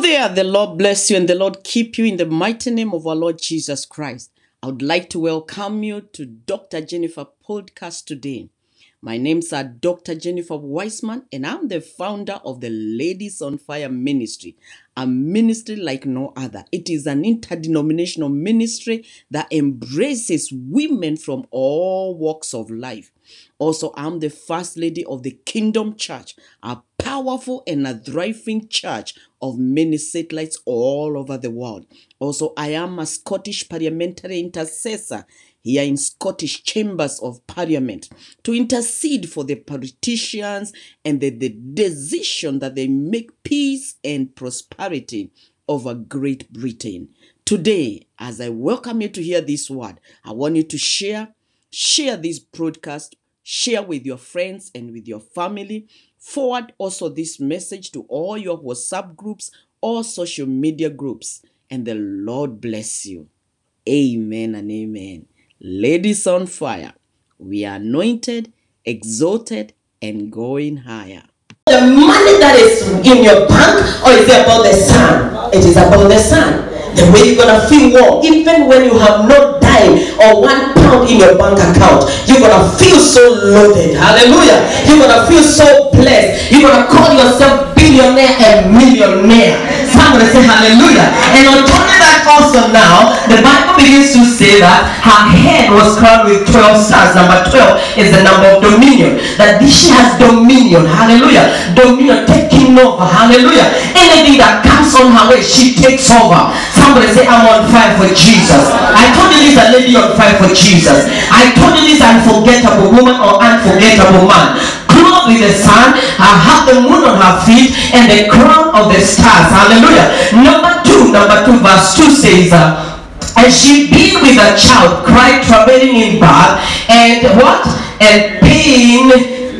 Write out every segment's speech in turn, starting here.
There. The Lord bless you and the Lord keep you in the mighty name of our Lord Jesus Christ. I would like to welcome you to Dr. Jennifer podcast today. My name's are Dr. Jennifer Weisman, and I'm the founder of the Ladies on Fire Ministry, a ministry like no other. It is an interdenominational ministry that embraces women from all walks of life. Also, I'm the first lady of the Kingdom Church, a powerful and a thriving church of many satellites all over the world. Also, I am a Scottish parliamentary intercessor here in Scottish Chambers of Parliament to intercede for the politicians and the, the decision that they make peace and prosperity over Great Britain. Today, as I welcome you to hear this word, I want you to share, share this broadcast, share with your friends and with your family. Forward also this message to all your WhatsApp groups or social media groups, and the Lord bless you. Amen and amen. Ladies on fire, we are anointed, exalted, and going higher. The money that is in your bank, or is it about the sun? It is about the sun. The way you're gonna feel warm, even when you have no or one pound in your bank account, you're gonna feel so loaded. Hallelujah. You're gonna feel so blessed. You're gonna call yourself billionaire and millionaire. Somebody say hallelujah. And on top of that, also now, the Bible begins to say that her head was crowned with 12 stars. Number 12 is the number of dominion. That she has dominion. Hallelujah. Dominion taking over. Hallelujah. Anything that comes on her way, she takes over. Somebody say, I'm on fire for Jesus. I told you this a lady on fire for Jesus. I told you this unforgettable woman or unforgettable man clothed with the sun, I have the moon on her feet, and the crown of the stars. Hallelujah. Number number two, verse two says, uh, and she being with a child, cried, travailing in birth, and what? And pain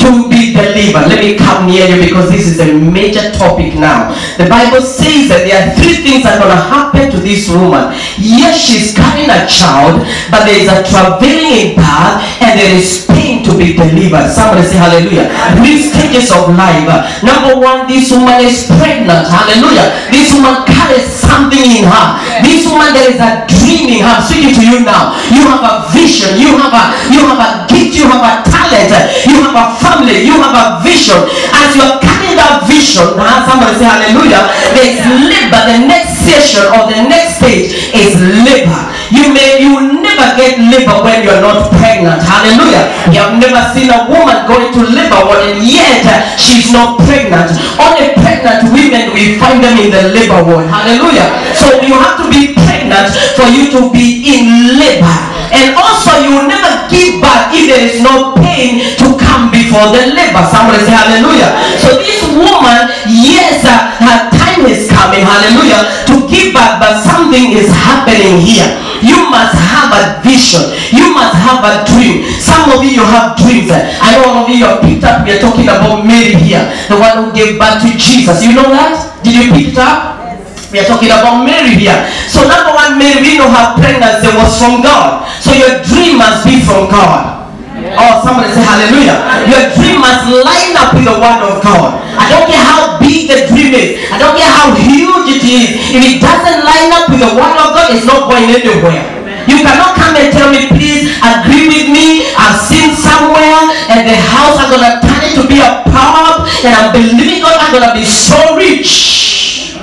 to be delivered. Let me come near you because this is a major topic now. The Bible says that there are three things that are going to happen to this woman. Yes, she's carrying a child, but there is a travailing in birth, and there is pain to be delivered. Somebody say hallelujah. Three stages of life. Number one, this woman is pregnant. Hallelujah. This woman carries something in her. This woman, there is a dream in her. I'm speaking to you now. You have a vision. You have a you have a gift. You have a talent. You have a family. You have a vision. As you are carrying that vision, now somebody say hallelujah. There is labor. The next session or the next stage is labor. You may you will never get labor when you are not pregnant. Hallelujah. You have never seen a woman going to labor ward and yet she's not pregnant. Only pregnant women we find them in the labor ward. Hallelujah. So you have to be pregnant for you to be in labor. And also you will never give there is no pain to come before the labor. Somebody say hallelujah. So this woman, yes, uh, her time is coming, hallelujah, to give birth, but something is happening here. You must have a vision. You must have a dream. Some of you, you have dreams. I know all of you are picked up. We are talking about Mary here, the one who gave birth to Jesus. You know that? Did you pick it up? We are talking about Mary here. So number one, Mary, we know her pregnancy was from God. So your dream must be from God. Oh, somebody say hallelujah. Your dream must line up with the word of God. I don't care how big the dream is. I don't care how huge it is. If it doesn't line up with the word of God, it's not going anywhere. You cannot come and tell me, please agree with me. I've seen somewhere and the house I'm gonna turn it to be a pub and I'm believing God I'm gonna be so rich.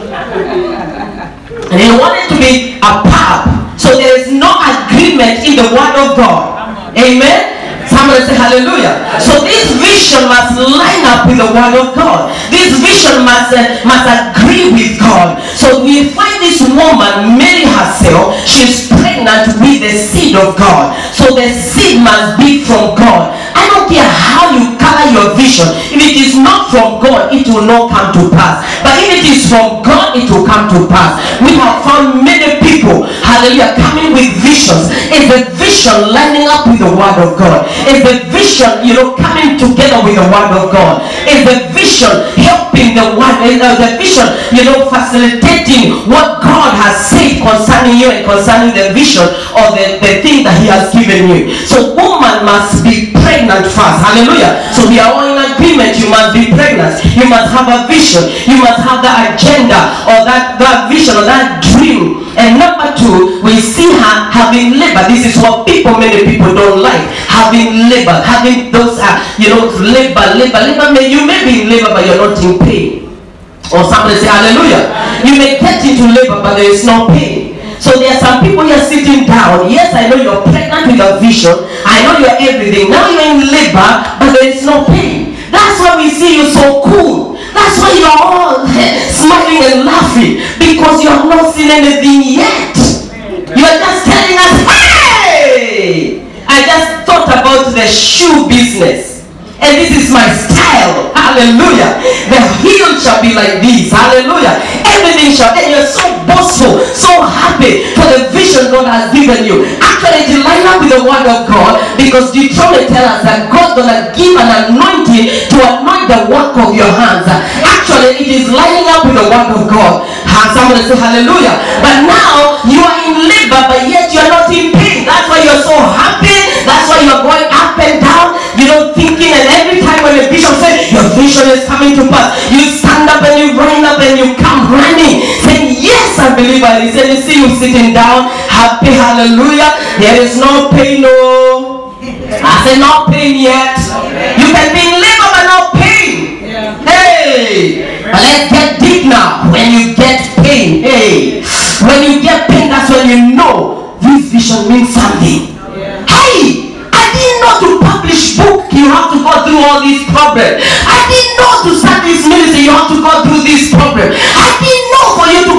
And he wanted to be a pub. So there is no agreement in the word of God. Amen. Somebody say hallelujah. So this vision must line up with the word of God. This vision must, uh, must agree with God. So we find this woman, Mary herself, she's pregnant with the seed of God. So the seed must be from God. Care how you color your vision. If it is not from God, it will not come to pass. But if it is from God, it will come to pass. We have found many people, hallelujah, coming with visions? Is the vision lining up with the word of God? Is the vision, you know, coming together with the word of God? Is the vision helping the word, uh, the vision, you know, facilitating what God has said concerning you and concerning the vision or the, the thing that He has given you? So, woman must be pregnant first. Hallelujah. So, we are all in agreement. You must be pregnant. You must have a vision. You must have the agenda or that, that vision or that dream. And number two, we see her having labor. This is what people, many people don't like. Having labor, having those, uh, you know, labor, labor, labor. May you may be in labor, but you're not in pain. Or somebody say hallelujah. You may get into labor, but there is no pain. So there are some people here sitting down. Yes, I know you're pregnant with a vision. I know you're everything. Now you're in labor, but there is no pain. That's why we see you so cool. That's why you're all smiling and laughing because you have not seen anything yet. You're just telling us, hey! I just thought about the shoe business. And this is my style. Hallelujah. The heel shall be like this. Hallelujah. Everything shall. And you're so boastful, so happy for the vision God has given you. Actually, line up with the word of God because Deuteronomy tells us that God's gonna give an anointing to anoint the work of your hands. Actually, it is lining up with the word of God. Somebody say hallelujah. But now you are in labor, but yet you are not in pain. Yes, I believe I listen. You see you sitting down, happy, hallelujah. There is no pain, no. I said, no pain yet. You can be in labor, but no pain. Hey, but let's get deep now. When you get pain, hey, when you get pain, that's when you know this vision means something. Hey, I didn't know to publish book you have to go through all these problems. I didn't know to start this ministry you have to go through this problem. I didn't know for you to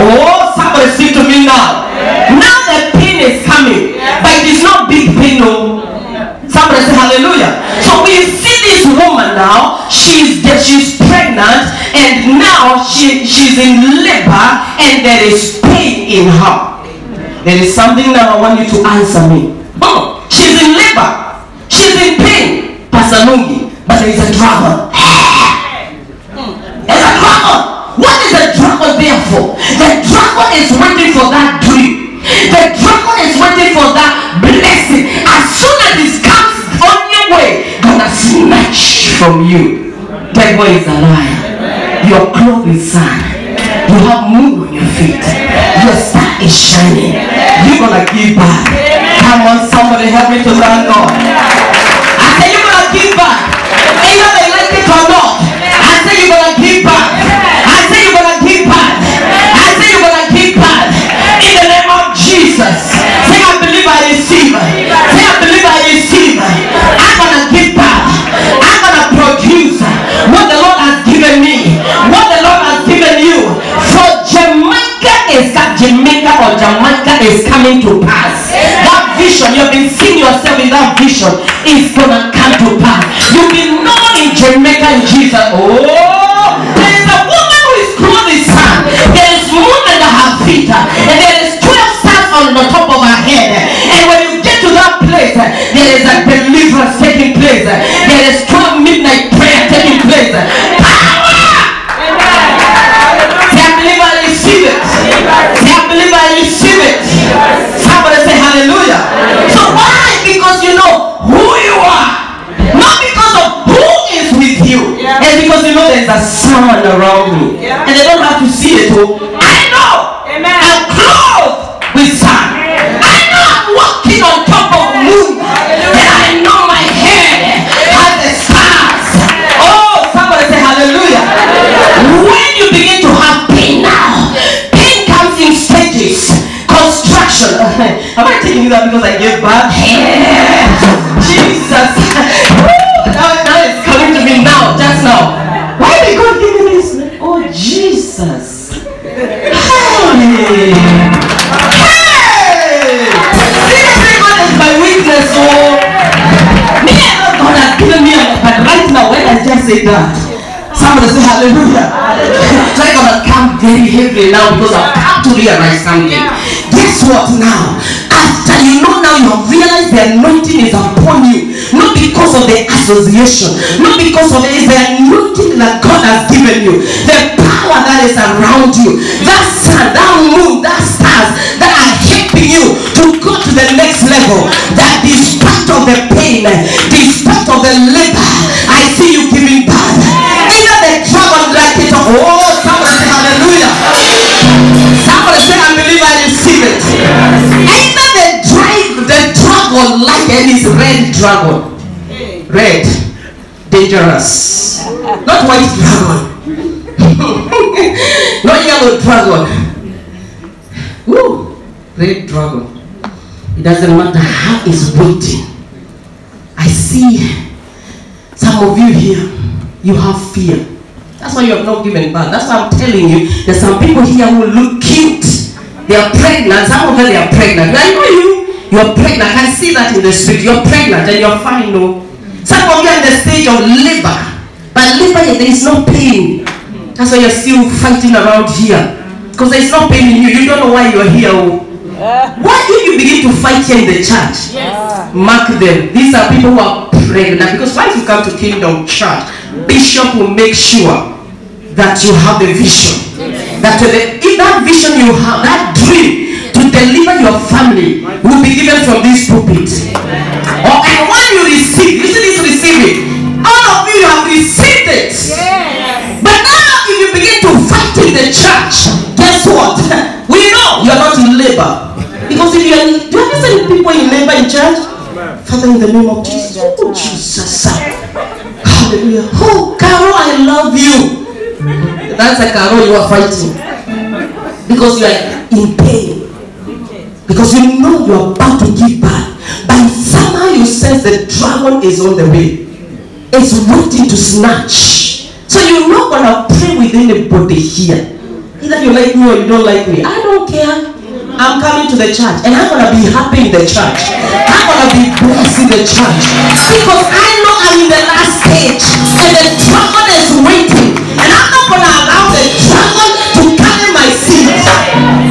oh, somebody speak to me now. Now the pain is coming, but it is not big pain, no. Somebody say hallelujah. So we see this woman now, she's she's pregnant, and now she, she's in labor, and there is pain in her. There is something that I want you to answer me. Oh, from you. Devil is a liar. Your clothes is sun. You have moon on your feet. Your star is shining. You're gonna give back. Come on, somebody help me to thank God. Or Jamaica is coming to pass. That vision, you've been seeing yourself in that vision, is gonna come to pass. You'll be known in Jamaica in Jesus. Oh, there is a woman who is clothed in sand. There is moon under her feet, and there is 12 stars on the top of her head. And when you get to that place, there is a deliverance taking place. There is 12 midnight prayer taking place. Power! There's a sun around me. And they don't have to see it. Oh, say that, somebody say hallelujah. so I'm gonna come very heavily now because I've come to realize something. Guess what now? After you know now you have realized the anointing is upon you, not because of the association, not because of it, it's the anointing that God has given you, the power that is around you, that sun, that moon, that stars that are helping you to go to the next level. That despite of the pain, despite of the labor, oh, somebody say hallelujah. Somebody say I believe I receive it. Either the drive, the dragon like it is red dragon. Red, dangerous. Not white dragon. Not yellow dragon. Woo, red dragon. It doesn't matter how it's waiting. I see some of you here, you have fear. That's why you have not given birth. That's why I'm telling you, there's some people here who look cute. They are pregnant. Some of them they are pregnant. I know you. You're pregnant. I see that in the street. You're pregnant and you're fine, no. Some of you are in the stage of labor. But labor, there is no pain. That's why you're still fighting around here. Because there's no pain in you. You don't know why you're here. Oh. Oh. Why do you begin to fight here in the church? Ah. Mark them. These are people who are pregnant. Because once you come to Kingdom Church, Bishop will make sure that you have the vision. That the, if that vision you have, that dream to deliver your family will be given from this pulpit. Or and when you receive, you see this receiving, all of you have received it. But now if you begin to fight in the church, guess what? We know you are not in labor. Because if you are in, do you ever see people in labor in church? Father, in the name of Jesus. Oh, Jesus. Hallelujah. Oh, Carol, I love you. That's a Carol you are fighting. Because you are in pain. Because you know you are about to give birth. But somehow you sense the dragon is on the way. It's waiting to snatch. So you're not gonna pray with anybody here. Either you like me or you don't like me. I don't care. I'm coming to the church and I'm gonna be happy in the church. I'm gonna be blessed in the church. Because I know I'm in the last stage and the dragon is waiting. And I'm not gonna allow the dragon to carry my seed,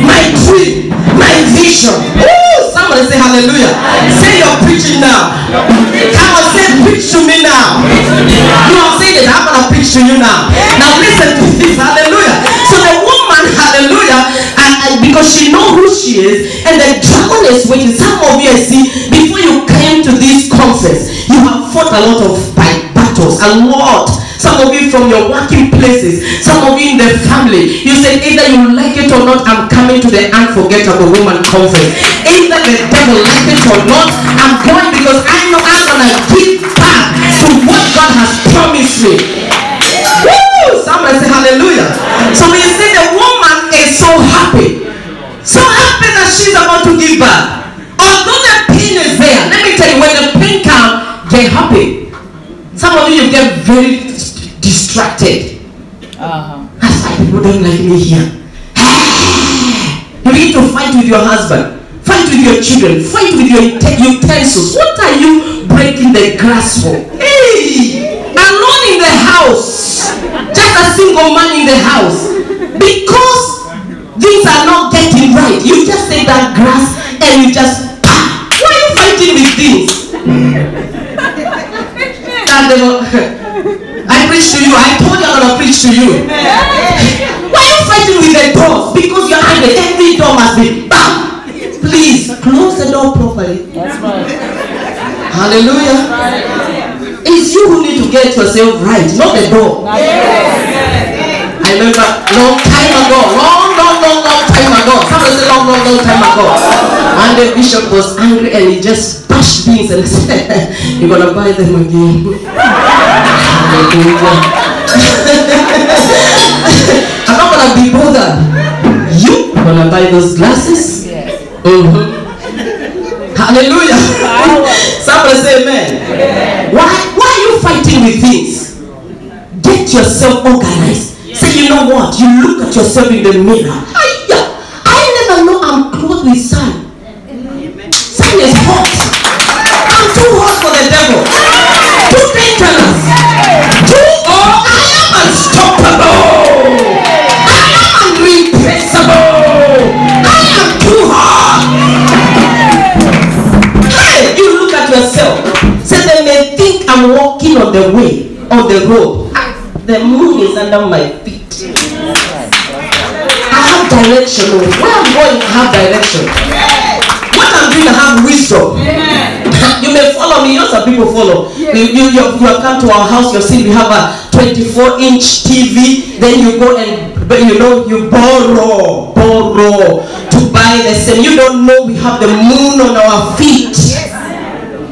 my dream, my vision. Woo! Somebody say hallelujah. Say you're preaching now. Come on, say preach to me now. You have said it, I'm gonna preach to you now. Now listen to this, she know who she is, and the dragon is waiting. Some of you I see, before you came to this conference, you have fought a lot of battles, a lot. Some of you from your working places, some of you in the family, you said either you like it or not, I'm coming to the unforgettable woman conference. Either the devil like it or not, I'm going because I know I'm gonna give back to what God has promised me. Woo! Somebody say hallelujah. So we see the woman is so happy. About to give birth. Although the pain is there, let me tell you, when the pain comes, get happy. Some of you, you get very distracted. Uh-huh. That's why people don't like me here. You begin to fight with your husband, fight with your children, fight with your ute- utensils. What are you breaking the glass for? Hey, alone in the house, just a single man in the house, because things are not getting right. You just take that grass and you just. Ah, why are you fighting with things? That devil- I preach to you. I told you I'm gonna preach to you. Why are you fighting with the doors? Because you're angry. Every door must be bam. Please close the door properly. That's right. Hallelujah. It's you who need to get yourself right, not the door. I remember long time ago, long, long, long, ago. Somebody say long, long, long time ago. And the bishop was angry and he just bashed things and said, You're gonna buy them again. Hallelujah. I'm not gonna be bothered. You gonna buy those glasses? Mhm. Hallelujah. Somebody say amen. Why, why are you fighting with things? Get yourself organized. Say, you know what? You look at yourself in the mirror. The The moon is under my feet. I have direction. Where I'm going, I have direction. What I'm doing, I have wisdom. You may follow me. You know some people follow. You, you, you, you have come to our house. You've seen we have a 24 inch TV. Then you go and but you know you borrow, borrow to buy the same. You don't know we have the moon on our feet.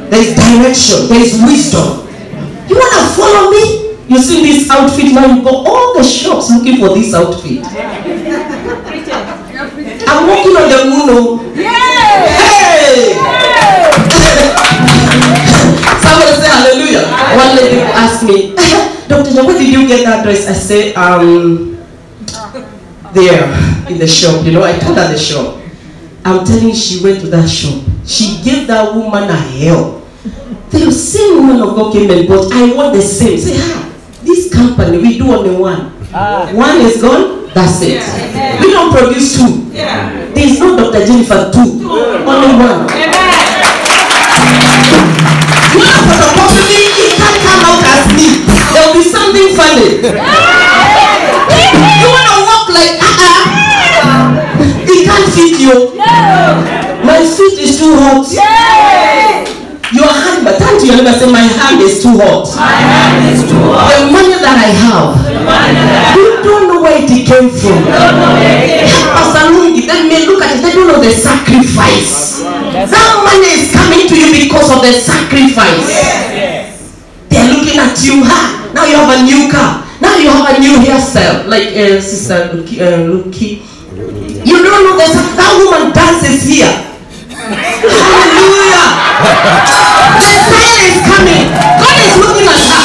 There is direction. There is wisdom. You wanna follow me? You see this outfit now. You go all the shops looking for this outfit. I'm walking on the moon. oh. Hey! Somebody say hallelujah. One lady asked me, Dr. John, where did you get that dress? I say, um, there in the shop. You know, I told her the shop. I'm telling you, she went to that shop. She gave that woman a hell. The same woman of God came and bought, I want the same. Say, ah, this company, we do only one. Ah. One is gone, that's it. We don't produce two. Yeah. There is no Dr. Jennifer two, only one. You know, for the possibly, it can't come out as me. There will be something funny. You want to walk like, uh-uh. It can't fit you. No. My feet is too hot. Your hand, but turn to your neighbor and say, my hand is too hot. My hand is too hot. The money that I have, you don't know where it came from. Pastor Lungi, they may look at it, they don't know the sacrifice. That money is coming to you because of the sacrifice. Yes. They're looking at you, ha, now you have a new car. Now you have a new hairstyle, like uh, Sister Luki. Uh, Luki. You don't know that that woman dances here. Hallelujah. The sign is coming. God is looking at her.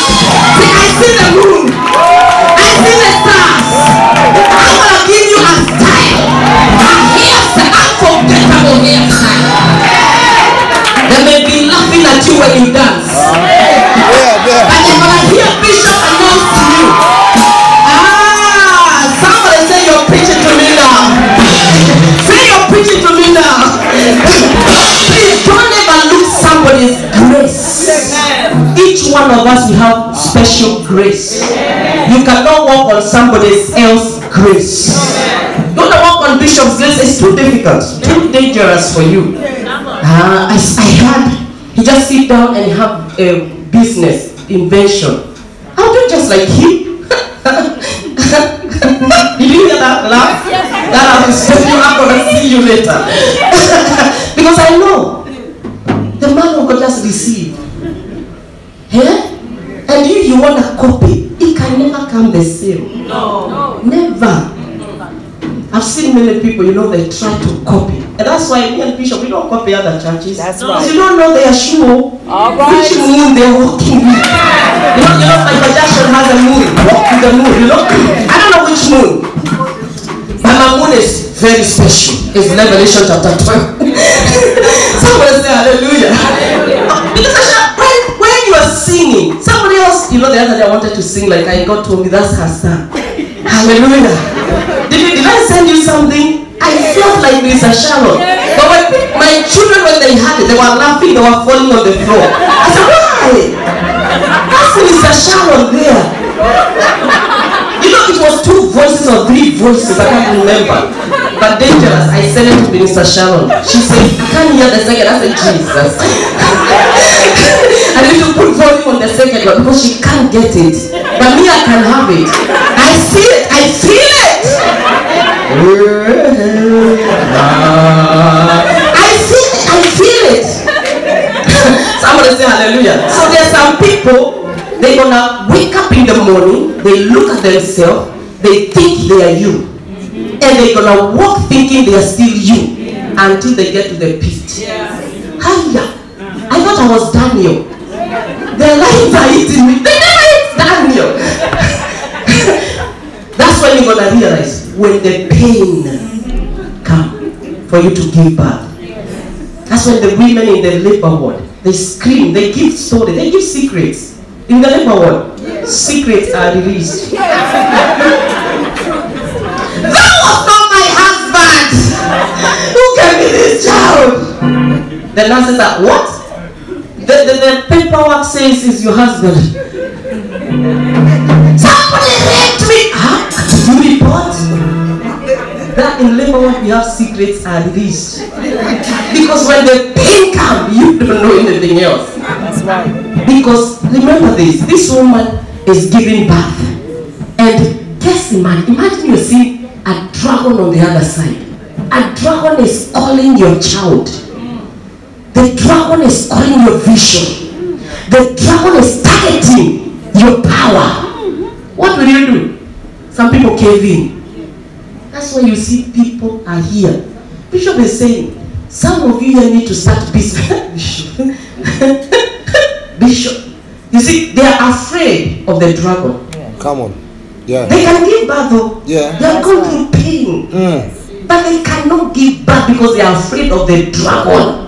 Say, I see the moon. I see the stars. I'm gonna give you a style. A hairstyle. Unforgettable hairstyle. They may be laughing at you when you dance. Yeah, yeah. But they're gonna hear Bishop announce to you. Special grace. You cannot walk on somebody else's grace. You want to walk on Bishop's grace? It's too difficult, too dangerous for you. Ah, I, I had he just sit down and have a business invention. I'll do just like him. Did you hear that laugh? That I was saying I'm gonna see you later. because I know the man of God just receive. Eh? You want a copy, it can never come the same. No. no. Never. I've seen many people, you know, they try to copy. And that's why me and Bishop, we don't copy other churches. That's Because right. you don't know their shoe. All Which moon they're walking with. You know, you know, Michael Jackson has a moon. Walk with the moon, you know. I don't know which moon. But my moon is very special. It's Revelation chapter 12. Somebody say hallelujah. Else, you know, the other day I wanted to sing like I got told me that's her son. Hallelujah. Did, you, did I send you something? I felt like Mr. Sharon. But when my children, when they had it, they were laughing, they were falling on the floor. I said, why? That's Mr. Sharon there. You know, it was two voices or three voices, I can't remember. But dangerous. I sent it to Minister Sharon. She said, I can't hear the second. I said, Jesus. I need to put volume on the second one because she can't get it. But me, I can have it. I see it. I feel it. I feel it. I feel it. Somebody say hallelujah. So there's some people, they're gonna wake up in the morning, they look at themselves, they think they are you. And they're gonna walk thinking they are still you until they get to the pit. Hiya. I thought I was Daniel. Their lives are eating me. They never eat Daniel. That's when you're gonna realize when the pain come for you to give back. That's when the women in the labor ward they scream, they give story, they give secrets. In the labor ward, secrets are released. that was not my husband. Who gave me this child? The nurses are what? The, the, the paperwork says is your husband. Somebody raped me. Huh? Did you report? That in labor when we have secrets are released. Because when the pain comes, you don't know anything else. That's right. Because remember this, this woman is giving birth. And imagine, imagine you see a dragon on the other side. A dragon is calling your child. The dragon is calling your vision. The dragon is targeting your power. What will you do? Some people cave in. That's why you see people are here. Bishop is saying, some of you here need to start business. Bishop. Bishop. You see, they are afraid of the dragon. Come on. Yeah. They can give birth though. Yeah. They are going through pain. Mm. But they cannot give back because they are afraid of the dragon.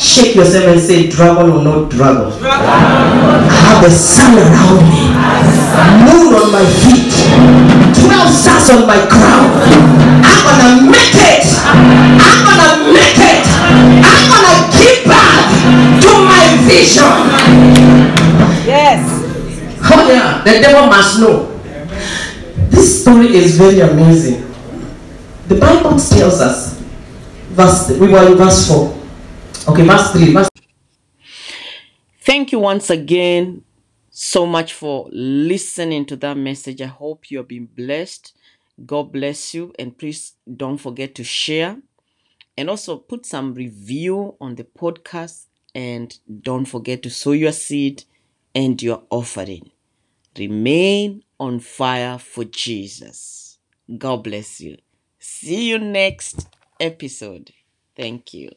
Shake yourself and say, dragon or not dragon. I have the sun around me, moon on my feet, 12 stars on my crown. I'm gonna make it. I'm gonna make it. I'm gonna give back to my vision. Yes. Oh yeah, the devil must know. This story is very amazing. The Bible tells us, verse we were in verse 4. Okay, verse 3. Verse Thank you once again so much for listening to that message. I hope you have been blessed. God bless you. And please don't forget to share and also put some review on the podcast. And don't forget to sow your seed and your offering. Remain on fire for Jesus. God bless you. See you next episode. Thank you.